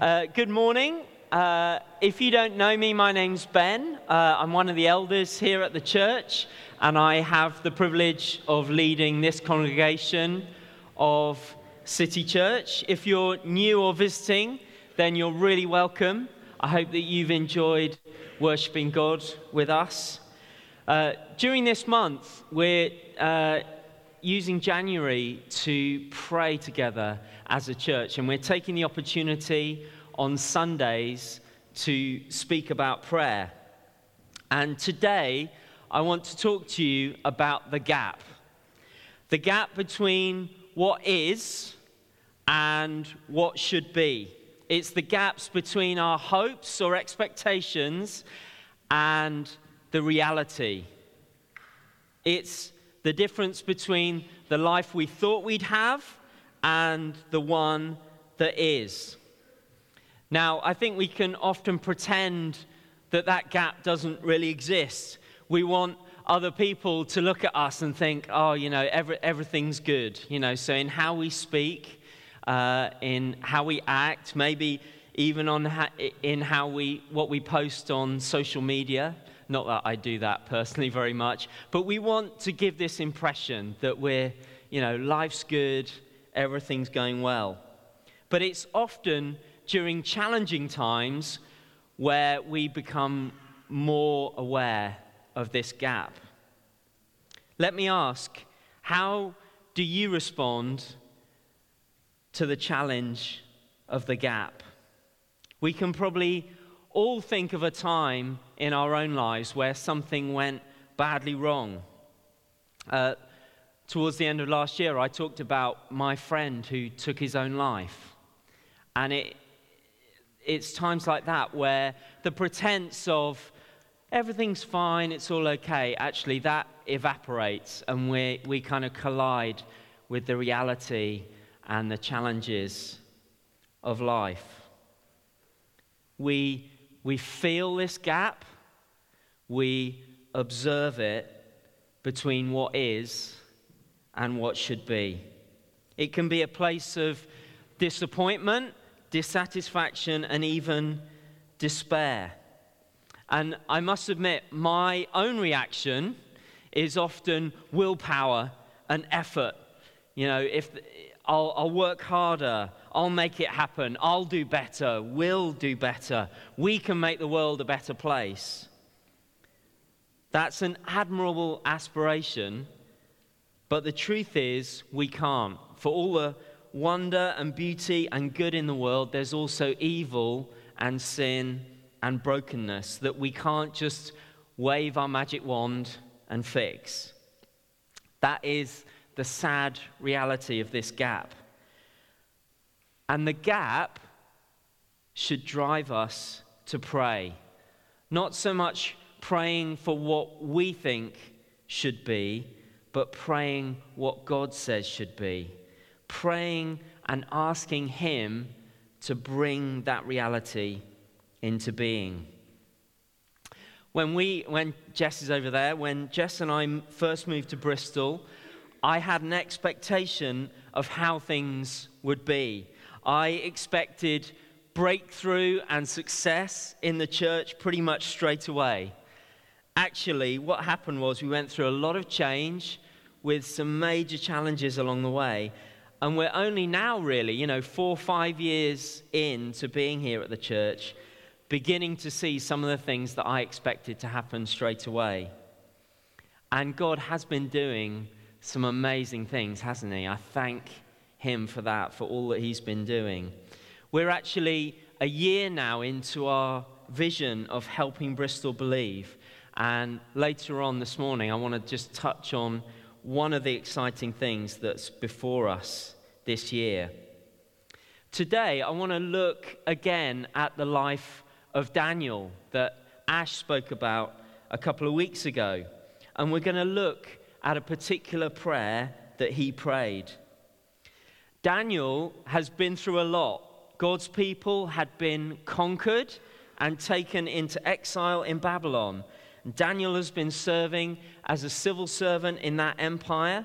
Uh, good morning. Uh, if you don't know me, my name's Ben. Uh, I'm one of the elders here at the church, and I have the privilege of leading this congregation of City Church. If you're new or visiting, then you're really welcome. I hope that you've enjoyed worshiping God with us. Uh, during this month, we're uh, using January to pray together as a church, and we're taking the opportunity on Sundays to speak about prayer. And today, I want to talk to you about the gap the gap between what is and what should be. It's the gaps between our hopes or expectations and the reality. It's the difference between the life we thought we'd have and the one that is. Now, I think we can often pretend that that gap doesn't really exist. We want other people to look at us and think, oh, you know, every, everything's good. You know, so in how we speak, uh, in how we act, maybe even on ha- in how we what we post on social media. Not that I do that personally very much, but we want to give this impression that we're, you know, life's good, everything's going well. But it's often during challenging times where we become more aware of this gap. Let me ask how do you respond to the challenge of the gap? We can probably all think of a time in our own lives where something went badly wrong. Uh, towards the end of last year, I talked about my friend who took his own life. And it, it's times like that where the pretense of everything's fine, it's all okay, actually, that evaporates and we, we kind of collide with the reality and the challenges of life. We, we feel this gap, we observe it between what is and what should be. It can be a place of disappointment dissatisfaction, and even despair. And I must admit, my own reaction is often willpower and effort. You know, if I'll, I'll, work harder, I'll make it happen, I'll do better, we'll do better, we can make the world a better place. That's an admirable aspiration, but the truth is, we can't. For all the wonder and beauty and good in the world, there's also evil and sin and brokenness that we can't just wave our magic wand and fix. That is the sad reality of this gap. And the gap should drive us to pray. Not so much praying for what we think should be, but praying what God says should be praying and asking Him to bring that reality into being. When, we, when Jess is over there, when Jess and I first moved to Bristol, I had an expectation of how things would be. I expected breakthrough and success in the church pretty much straight away. Actually, what happened was we went through a lot of change with some major challenges along the way. And we're only now, really, you know, four or five years into being here at the church, beginning to see some of the things that I expected to happen straight away. And God has been doing some amazing things, hasn't He? I thank Him for that, for all that He's been doing. We're actually a year now into our vision of helping Bristol believe. And later on this morning, I want to just touch on one of the exciting things that's before us this year. Today, I want to look again at the life of Daniel that Ash spoke about a couple of weeks ago. And we're going to look at a particular prayer that he prayed. Daniel has been through a lot. God's people had been conquered and taken into exile in Babylon. Daniel has been serving as a civil servant in that empire,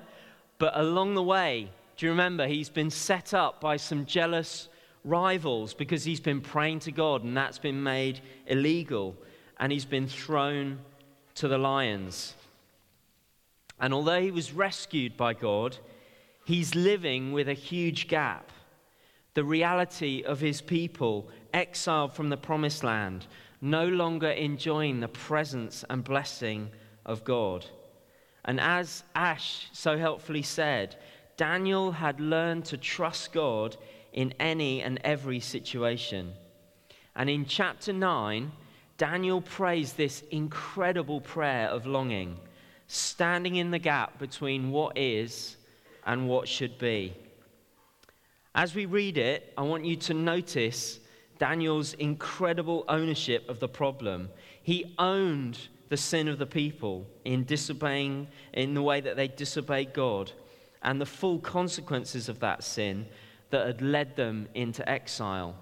but along the way, do you remember, he's been set up by some jealous rivals because he's been praying to God and that's been made illegal and he's been thrown to the lions. And although he was rescued by God, he's living with a huge gap. The reality of his people exiled from the promised land, no longer enjoying the presence and blessing of God. And as Ash so helpfully said, Daniel had learned to trust God in any and every situation. And in chapter 9, Daniel prays this incredible prayer of longing, standing in the gap between what is and what should be. As we read it, I want you to notice Daniel's incredible ownership of the problem. He owned the sin of the people in disobeying, in the way that they disobeyed God, and the full consequences of that sin that had led them into exile.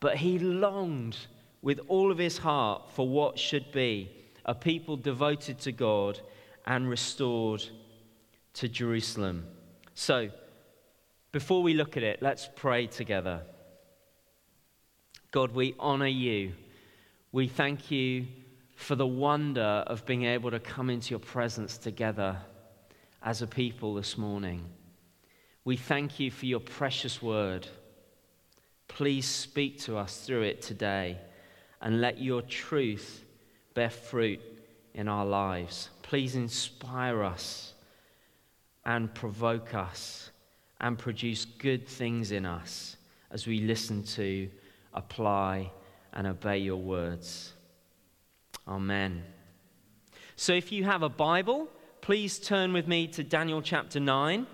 But he longed with all of his heart for what should be a people devoted to God and restored to Jerusalem. So, before we look at it, let's pray together. God, we honor you. We thank you for the wonder of being able to come into your presence together as a people this morning. We thank you for your precious word. Please speak to us through it today and let your truth bear fruit in our lives. Please inspire us and provoke us and produce good things in us as we listen to, apply, and obey your words. Amen. So if you have a Bible, please turn with me to Daniel chapter 9.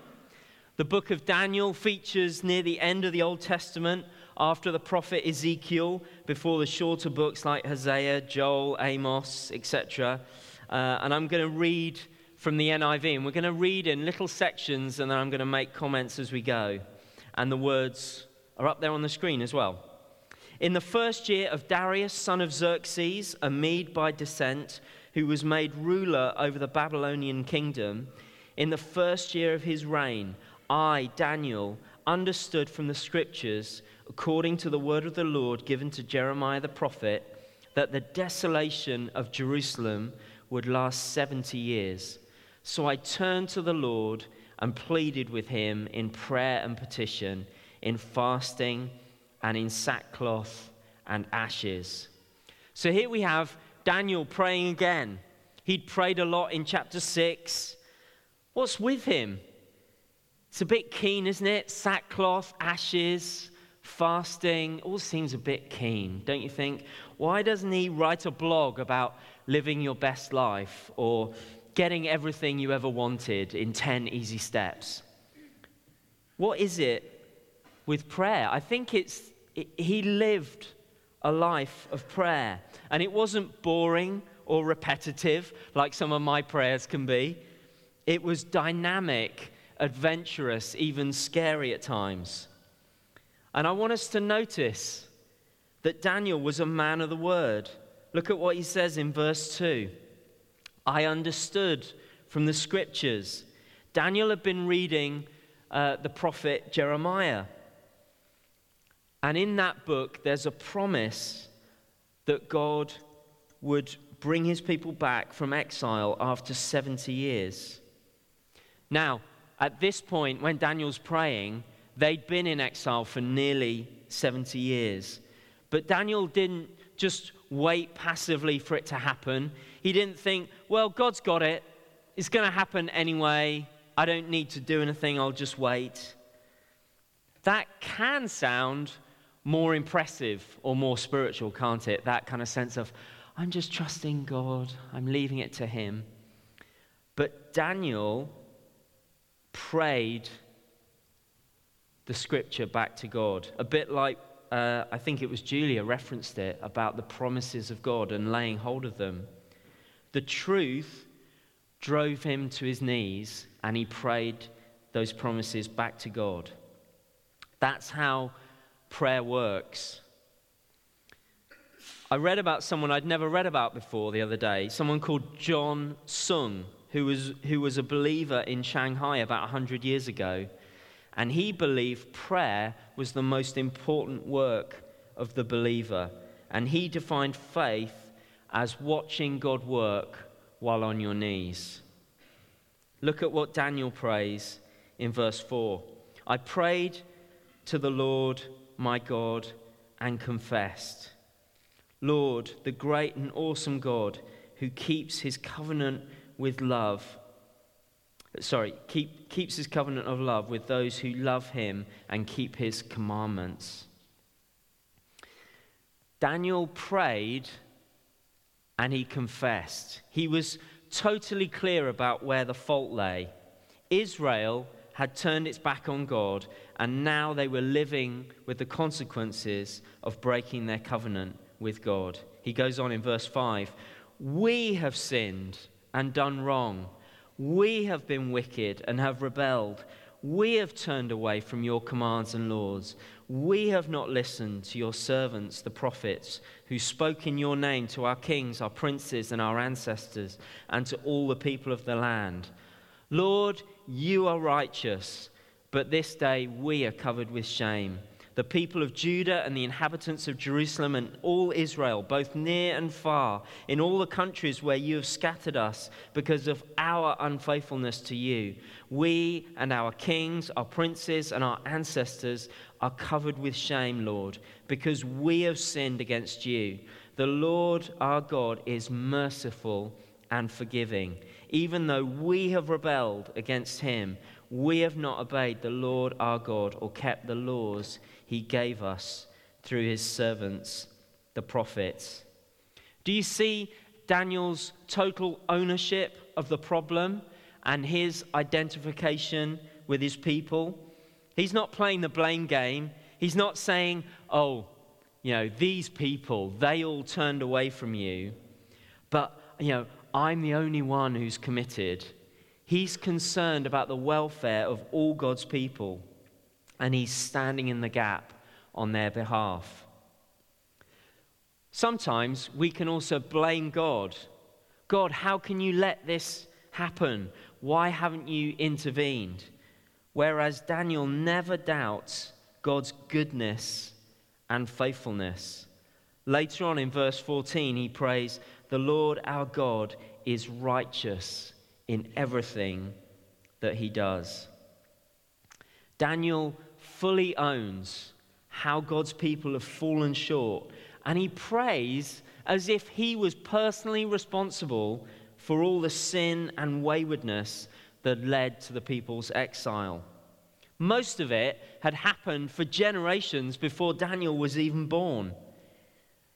The book of Daniel features near the end of the Old Testament after the prophet Ezekiel, before the shorter books like Hosea, Joel, Amos, etc. Uh, and I'm going to read from the NIV, and we're going to read in little sections, and then I'm going to make comments as we go. And the words are up there on the screen as well. In the first year of Darius, son of Xerxes, a Mede by descent, who was made ruler over the Babylonian kingdom, in the first year of his reign, I, Daniel, understood from the scriptures, according to the word of the Lord given to Jeremiah the prophet, that the desolation of Jerusalem would last 70 years. So I turned to the Lord and pleaded with him in prayer and petition, in fasting and in sackcloth and ashes. So here we have Daniel praying again. He'd prayed a lot in chapter 6. What's with him? It's a bit keen, isn't it? Sackcloth, ashes, fasting, all seems a bit keen, don't you think? Why doesn't he write a blog about living your best life or getting everything you ever wanted in 10 easy steps. What is it with prayer? I think it's, it, he lived a life of prayer. And it wasn't boring or repetitive like some of my prayers can be, it was dynamic, adventurous, even scary at times. And I want us to notice that Daniel was a man of the word. Look at what he says in verse 2. I understood from the scriptures. Daniel had been reading uh, the prophet Jeremiah. And in that book, there's a promise that God would bring his people back from exile after 70 years. Now, at this point, when Daniel's praying, they'd been in exile for nearly 70 years. But Daniel didn't just wait passively for it to happen. He didn't think, well, God's got it. It's going to happen anyway. I don't need to do anything. I'll just wait. That can sound more impressive or more spiritual, can't it? That kind of sense of, I'm just trusting God, I'm leaving it to Him. But Daniel prayed the scripture back to God, a bit like uh, I think it was Julia referenced it about the promises of God and laying hold of them. The truth drove him to his knees and he prayed those promises back to God. That's how prayer works. I read about someone I'd never read about before the other day, someone called John Sung, who was, who was a believer in Shanghai about 100 years ago. and he believed prayer was the most important work of the believer. And he defined faith as watching God work while on your knees. Look at what Daniel prays in verse 4. I prayed to the Lord my God and confessed, Lord, the great and awesome God who keeps his covenant with love. Sorry, keep, keeps his covenant of love with those who love him and keep his commandments. Daniel prayed and he confessed. He was totally clear about where the fault lay. Israel had turned its back on God, and now they were living with the consequences of breaking their covenant with God. He goes on in verse 5 We have sinned and done wrong. We have been wicked and have rebelled. We have turned away from your commands and laws. We have not listened to your servants, the prophets, who spoke in your name to our kings, our princes, and our ancestors, and to all the people of the land. Lord, you are righteous, but this day we are covered with shame. The people of Judah and the inhabitants of Jerusalem and all Israel, both near and far, in all the countries where you have scattered us because of our unfaithfulness to you. We and our kings, our princes, and our ancestors are covered with shame, Lord, because we have sinned against you. The Lord our God is merciful and forgiving even though we have rebelled against him, we have not obeyed the Lord our God or kept the laws he gave us through his servants, the prophets. Do you see Daniel's total ownership of the problem and his identification with his people? He's not playing the blame game. He's not saying, oh, you know, these people, they all turned away from you. But, you know, I'm the only one who's committed. He's concerned about the welfare of all God's people, and he's standing in the gap on their behalf. Sometimes we can also blame God. God, how can you let this happen? Why haven't you intervened? Whereas Daniel never doubts God's goodness and faithfulness. Later on in verse 14, he prays, the Lord our God is righteous in everything that he does. Daniel fully owns how God's people have fallen short, and he prays as if he was personally responsible for all the sin and waywardness that led to the people's exile. Most of it had happened for generations before Daniel was even born.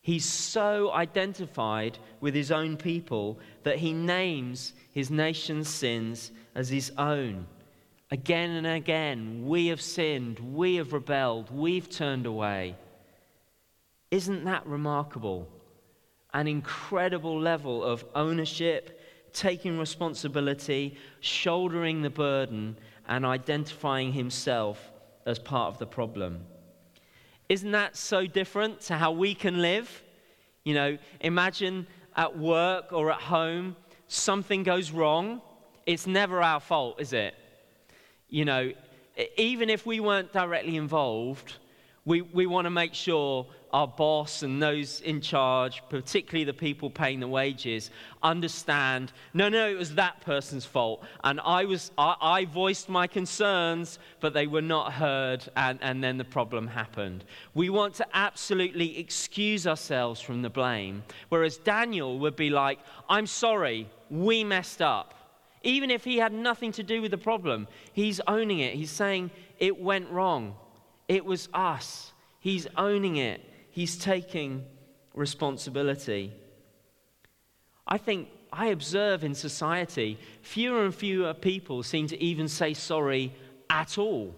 He's so identified with his own people that he names his nation's sins as his own. Again and again, we have sinned, we have rebelled, we've turned away. Isn't that remarkable? An incredible level of ownership, taking responsibility, shouldering the burden, and identifying himself as part of the problem. Isn't that so different to how we can live? You know, imagine at work or at home, something goes wrong. It's never our fault, is it? You know, even if we weren't directly involved, we, we want to make sure our boss and those in charge, particularly the people paying the wages, understand no, no, it was that person's fault. And I, was, I, I voiced my concerns, but they were not heard, and, and then the problem happened. We want to absolutely excuse ourselves from the blame, whereas Daniel would be like, I'm sorry, we messed up. Even if he had nothing to do with the problem, he's owning it. He's saying, It went wrong. It was us. He's owning it. He's taking responsibility. I think I observe in society fewer and fewer people seem to even say sorry at all.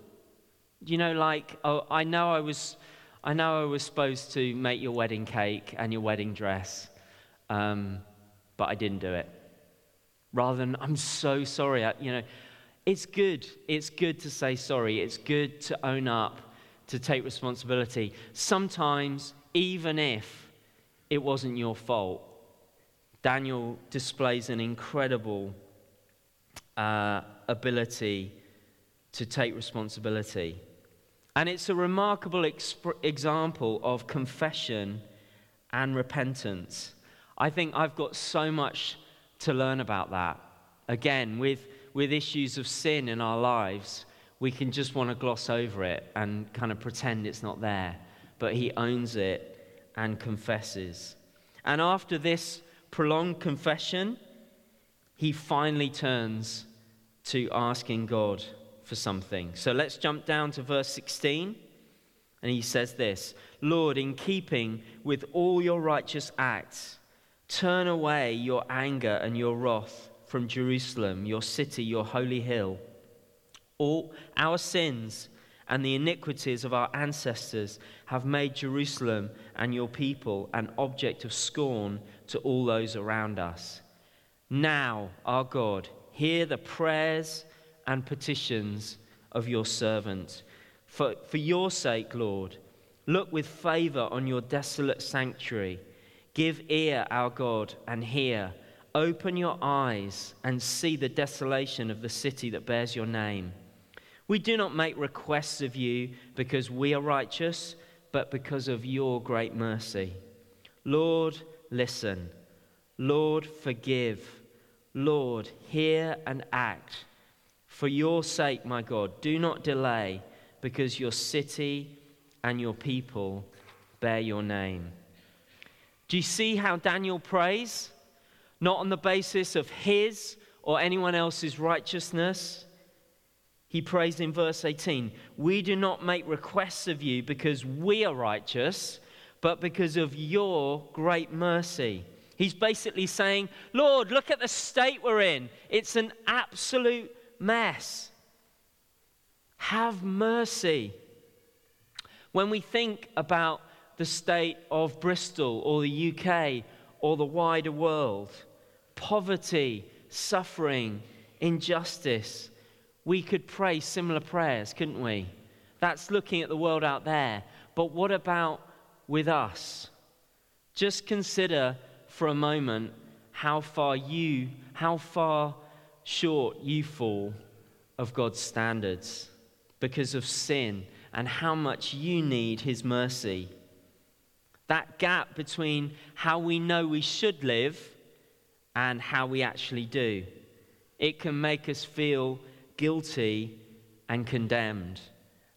You know, like, oh, I know I was, I know I was supposed to make your wedding cake and your wedding dress, um, but I didn't do it. Rather than, I'm so sorry. I, you know, it's good. It's good to say sorry. It's good to own up to take responsibility, sometimes even if it wasn't your fault. Daniel displays an incredible uh, ability to take responsibility. And it's a remarkable exp- example of confession and repentance. I think I've got so much to learn about that. Again, with, with issues of sin in our lives, we can just want to gloss over it and kind of pretend it's not there. But he owns it and confesses. And after this prolonged confession, he finally turns to asking God for something. So let's jump down to verse 16. And he says this Lord, in keeping with all your righteous acts, turn away your anger and your wrath from Jerusalem, your city, your holy hill. All our sins and the iniquities of our ancestors have made Jerusalem and your people an object of scorn to all those around us. Now, our God, hear the prayers and petitions of your servant. For, for your sake, Lord, look with favor on your desolate sanctuary. Give ear, our God, and hear. Open your eyes and see the desolation of the city that bears your name. We do not make requests of you because we are righteous, but because of your great mercy. Lord, listen. Lord, forgive. Lord, hear and act. For your sake, my God, do not delay, because your city and your people bear your name. Do you see how Daniel prays? Not on the basis of his or anyone else's righteousness. He prays in verse 18 We do not make requests of you because we are righteous, but because of your great mercy. He's basically saying, Lord, look at the state we're in. It's an absolute mess. Have mercy. When we think about the state of Bristol or the UK or the wider world, poverty, suffering, injustice, we could pray similar prayers, couldn't we? That's looking at the world out there. But what about with us? Just consider for a moment how far you, how far short you fall of God's standards because of sin and how much you need His mercy. That gap between how we know we should live and how we actually do. It can make us feel guilty and condemned.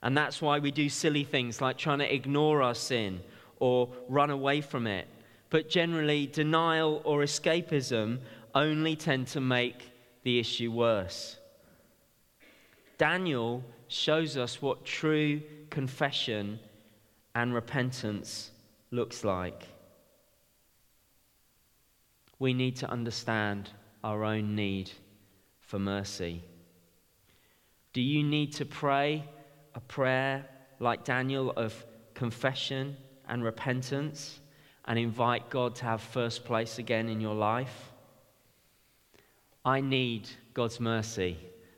And that's why we do silly things like trying to ignore our sin or run away from it. But generally, denial or escapism only tend to make the issue worse. Daniel shows us what true confession and repentance looks like. We need to understand our own need for mercy. Do you need to pray a prayer like Daniel of confession and repentance and invite God to have first place again in your life? I need God's mercy.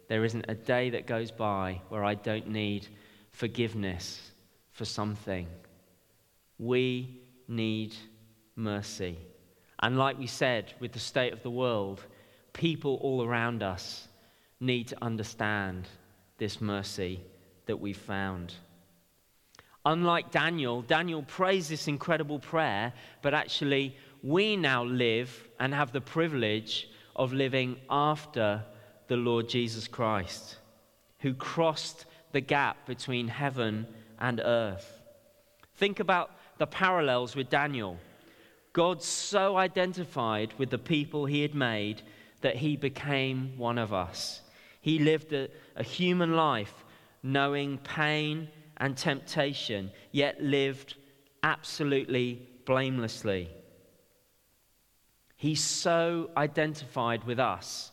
There isn't a day that goes by where I don't need forgiveness for something. We need mercy. And like we said with the state of the world, people all around us need to understand this mercy that we've found. Unlike Daniel, Daniel prays this incredible prayer, but actually, we now live and have the privilege of living after the Lord Jesus Christ, who crossed the gap between heaven and earth. Think about the parallels with Daniel. God so identified with the people he had made that he became one of us. He lived a, a human life knowing pain and temptation, yet lived absolutely blamelessly. He so identified with us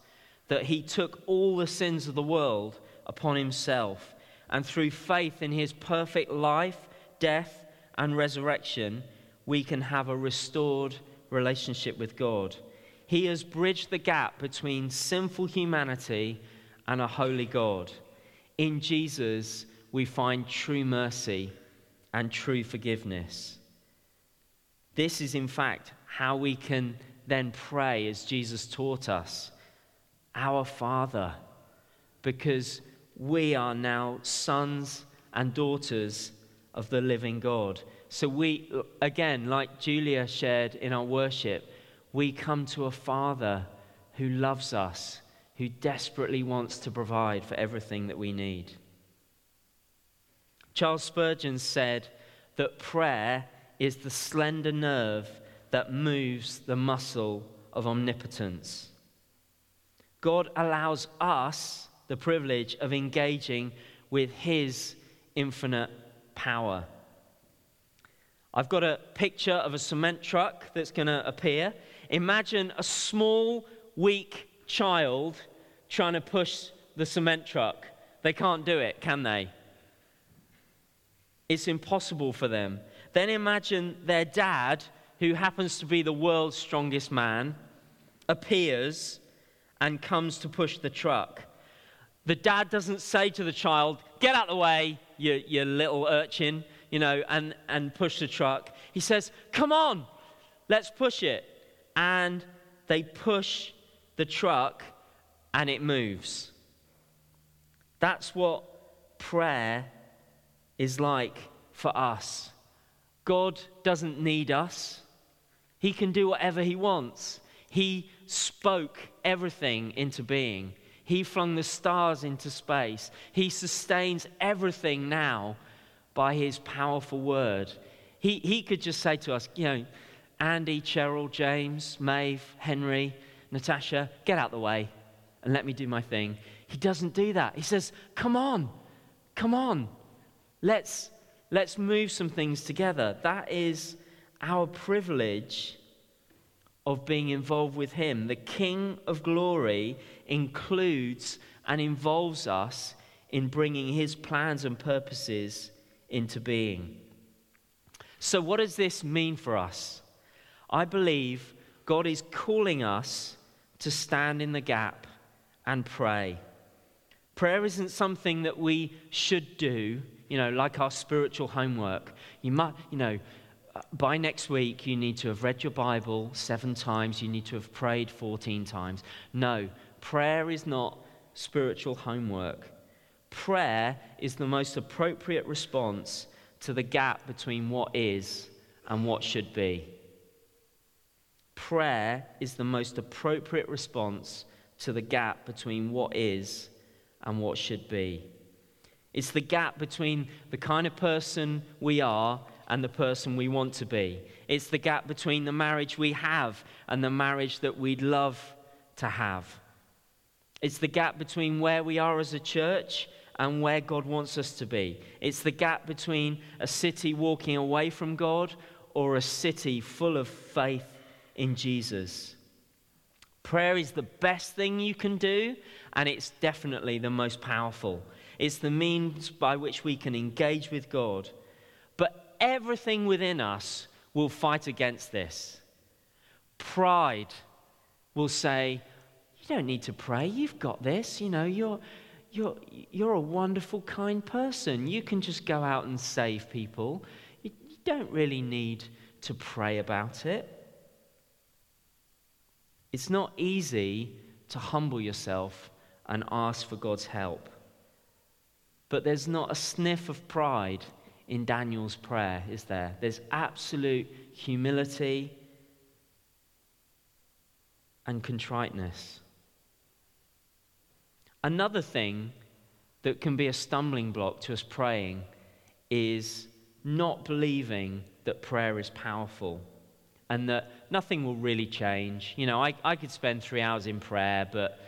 that he took all the sins of the world upon himself. And through faith in his perfect life, death, and resurrection, we can have a restored relationship with God. He has bridged the gap between sinful humanity and a holy God. In Jesus, we find true mercy and true forgiveness. This is, in fact, how we can then pray as Jesus taught us Our Father, because we are now sons and daughters of the living God. So we, again, like Julia shared in our worship, we come to a Father who loves us, who desperately wants to provide for everything that we need. Charles Spurgeon said that prayer is the slender nerve that moves the muscle of omnipotence. God allows us the privilege of engaging with His infinite power. I've got a picture of a cement truck that's going to appear. Imagine a small, weak child trying to push the cement truck. They can't do it, can they? It's impossible for them. Then imagine their dad, who happens to be the world's strongest man, appears and comes to push the truck. The dad doesn't say to the child, Get out of the way, you, you little urchin, you know, and, and push the truck. He says, Come on, let's push it. And they push the truck and it moves. That's what prayer is like for us. God doesn't need us, He can do whatever He wants. He spoke everything into being. He flung the stars into space. He sustains everything now by his powerful word. He, he could just say to us, you know, Andy, Cheryl, James, Maeve, Henry, Natasha, get out the way and let me do my thing. He doesn't do that. He says, come on, come on. Let's, let's move some things together. That is our privilege of being involved with Him. The King of glory includes and involves us in bringing His plans and purposes into being. So, what does this mean for us? I believe God is calling us to stand in the gap and pray. Prayer isn't something that we should do, you know, like our spiritual homework. You might, you know, uh, by next week, you need to have read your Bible seven times, you need to have prayed 14 times. No, prayer is not spiritual homework. Prayer is the most appropriate response to the gap between what is and what should be. Prayer is the most appropriate response to the gap between what is and what should be. It's the gap between the kind of person we are and the person we want to be. It's the gap between the marriage we have and the marriage that we'd love to have. It's the gap between where we are as a church and where God wants us to be. It's the gap between a city walking away from God or a city full of faith in Jesus. Prayer is the best thing you can do, and it's definitely the most powerful. It's the means by which we can engage with God But everything within us will fight against this. Pride will say, You don't need to pray. You've got this. You know, you're, you're, you're a wonderful, kind person. You can just go out and save people. You, you don't really need to pray about it. It's not easy to humble yourself and ask for God's help. But there's not a sniff of pride in Daniel's prayer, is there? There's absolute humility and contriteness. Another thing that can be a stumbling block to us praying is not believing that prayer is powerful and that nothing will really change. You know, I, I could spend three hours in prayer, but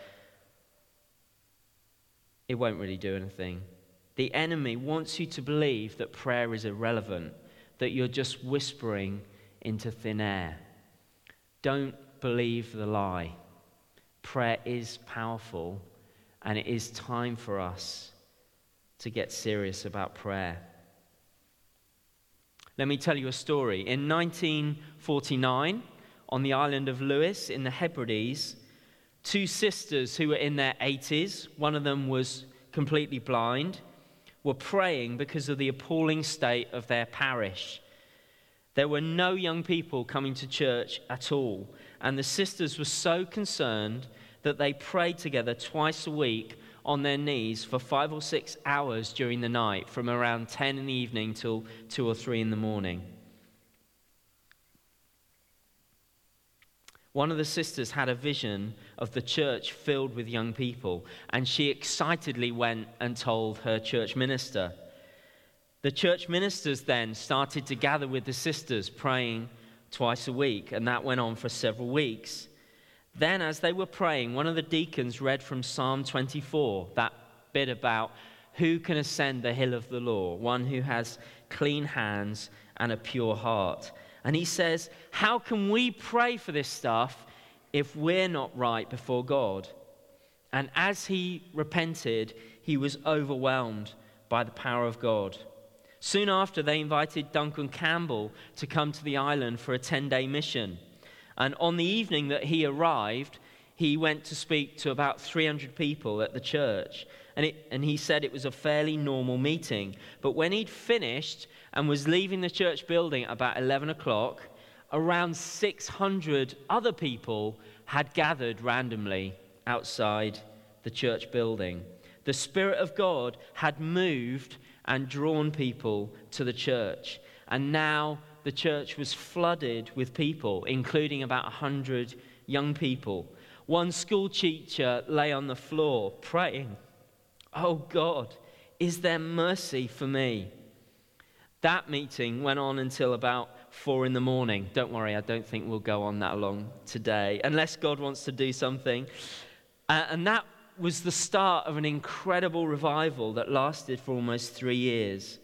it won't really do anything. The enemy wants you to believe that prayer is irrelevant, that you're just whispering into thin air. Don't believe the lie. Prayer is powerful, and it is time for us to get serious about prayer. Let me tell you a story. In 1949, on the island of Lewis in the Hebrides, two sisters who were in their 80s, one of them was completely blind were praying because of the appalling state of their parish. There were no young people coming to church at all, and the sisters were so concerned that they prayed together twice a week on their knees for five or six hours during the night, from around 10 in the evening till 2 or 3 in the morning. One of the sisters had a vision of the church filled with young people, and she excitedly went and told her church minister. The church ministers then started to gather with the sisters, praying twice a week, and that went on for several weeks. Then, as they were praying, one of the deacons read from Psalm 24, that bit about who can ascend the hill of the Lord, one who has clean hands and a pure heart. And he says, How can we pray for this stuff if we're not right before God? And as he repented, he was overwhelmed by the power of God. Soon after, they invited Duncan Campbell to come to the island for a 10 day mission. And on the evening that he arrived, he went to speak to about 300 people at the church. And, it, and he said it was a fairly normal meeting. But when he'd finished, and was leaving the church building about 11 o'clock, around 600 other people had gathered randomly outside the church building. The Spirit of God had moved and drawn people to the church. And now the church was flooded with people, including about 100 young people. One school teacher lay on the floor praying, Oh God, is there mercy for me? That meeting went on until about four in the morning. Don't worry, I don't think we'll go on that long today, unless God wants to do something. Uh, and that was the start of an incredible revival that lasted for almost three years.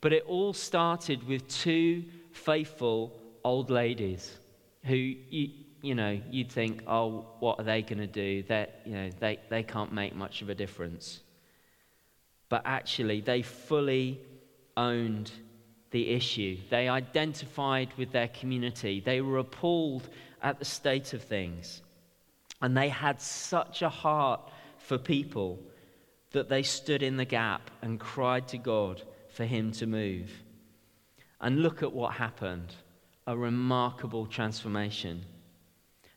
But it all started with two faithful old ladies who, you, you know, you'd think, oh, what are they going to do? You know, they, they can't make much of a difference. But actually, they fully owned the issue. They identified with their community. They were appalled at the state of things. And they had such a heart for people that they stood in the gap and cried to God for Him to move. And look at what happened a remarkable transformation.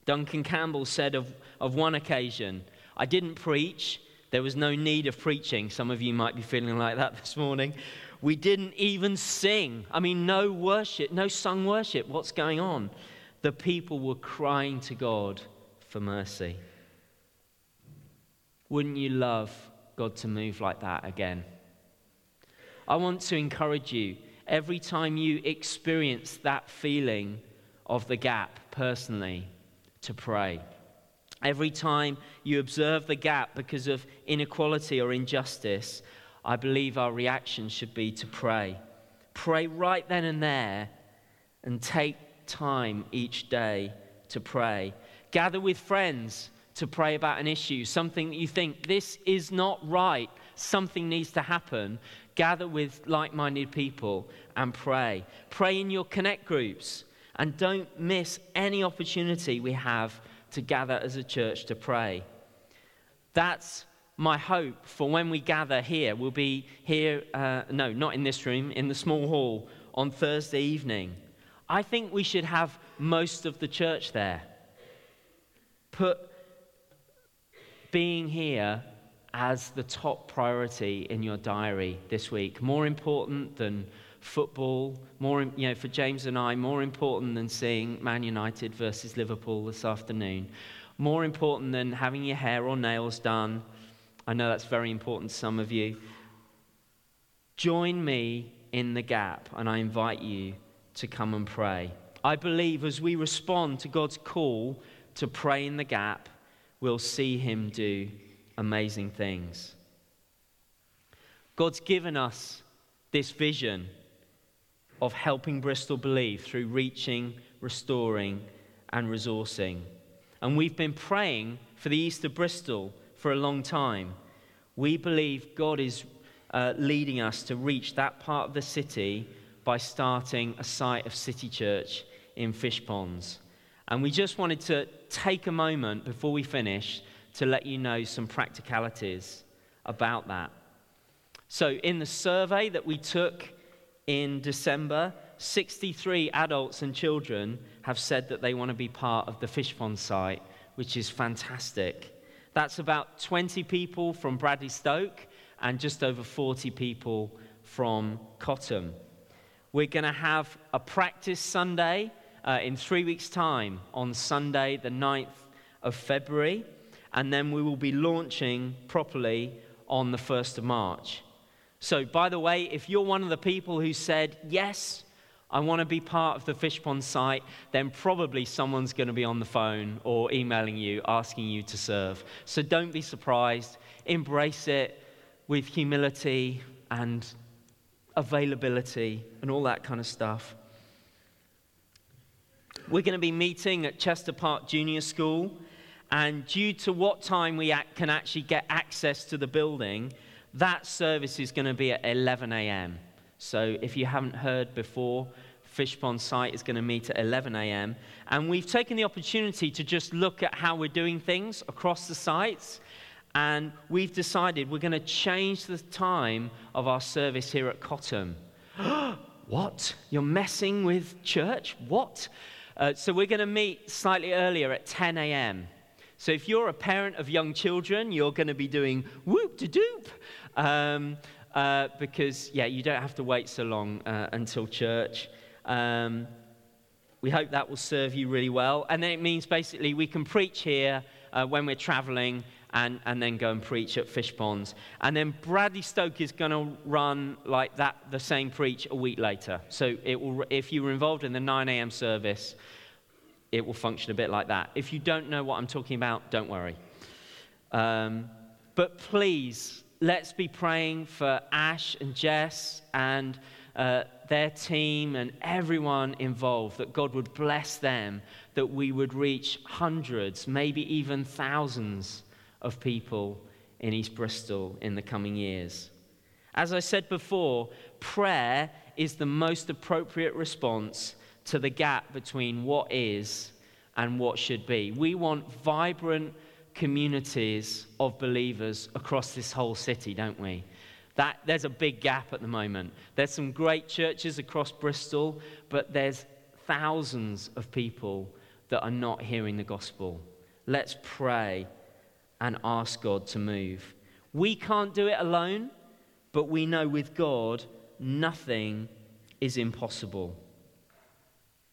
Duncan Campbell said of, of one occasion, I didn't preach. There was no need of preaching. Some of you might be feeling like that this morning. We didn't even sing. I mean, no worship, no sung worship. What's going on? The people were crying to God for mercy. Wouldn't you love God to move like that again? I want to encourage you every time you experience that feeling of the gap personally to pray. Every time you observe the gap because of inequality or injustice, I believe our reaction should be to pray. Pray right then and there and take time each day to pray. Gather with friends to pray about an issue, something that you think this is not right, something needs to happen. Gather with like minded people and pray. Pray in your connect groups and don't miss any opportunity we have to gather as a church to pray. That's my hope for when we gather here We'll be here, uh, no, not in this room, in the small hall on Thursday evening. I think we should have most of the church there. Put being here as the top priority in your diary this week. More important than football, more, you know, for James and I, more important than seeing Man United versus Liverpool this afternoon. More important than having your hair or nails done I know that's very important to some of you. Join me in the gap, and I invite you to come and pray. I believe as we respond to God's call to pray in the gap, we'll see Him do amazing things. God's given us this vision of helping Bristol believe through reaching, restoring, and resourcing. And we've been praying for the East of Bristol for a long time. We believe God is uh, leading us to reach that part of the city by starting a site of City Church in Fishponds. And we just wanted to take a moment before we finish to let you know some practicalities about that. So, in the survey that we took in December, 63 adults and children have said that they want to be part of the Fishpond site, which is fantastic. That's about 20 people from Bradley Stoke and just over 40 people from Cotham. We're going to have a practice Sunday uh, in three weeks' time on Sunday, the 9th of February, and then we will be launching properly on the 1st of March. So, by the way, if you're one of the people who said, Yes, I want to be part of the Fishpond site, then probably someone's going to be on the phone or emailing you asking you to serve. So don't be surprised. Embrace it with humility and availability and all that kind of stuff. We're going to be meeting at Chester Park Junior School, and due to what time we can actually get access to the building, that service is going to be at 11 a.m. So if you haven't heard before, Fishpond site is going to meet at 11 a.m. And we've taken the opportunity to just look at how we're doing things across the sites. And we've decided we're going to change the time of our service here at Cotham. what? You're messing with church? What? Uh, so we're going to meet slightly earlier at 10 a.m. So if you're a parent of young children, you're going to be doing whoop de doop. Um, uh, because, yeah, you don't have to wait so long uh, until church. Um, we hope that will serve you really well. And then it means basically we can preach here uh, when we're traveling and, and then go and preach at Fishponds. And then Bradley Stoke is going to run like that, the same preach a week later. So it will, if you were involved in the 9 a.m. service, it will function a bit like that. If you don't know what I'm talking about, don't worry. Um, but please, let's be praying for Ash and Jess and uh, their team and everyone involved, that God would bless them, that we would reach hundreds, maybe even thousands of people in East Bristol in the coming years. As I said before, prayer is the most appropriate response to the gap between what is and what should be. We want vibrant communities of believers across this whole city, don't we? That, there's a big gap at the moment. There's some great churches across Bristol, but there's thousands of people that are not hearing the gospel. Let's pray and ask God to move. We can't do it alone, but we know with God nothing is impossible.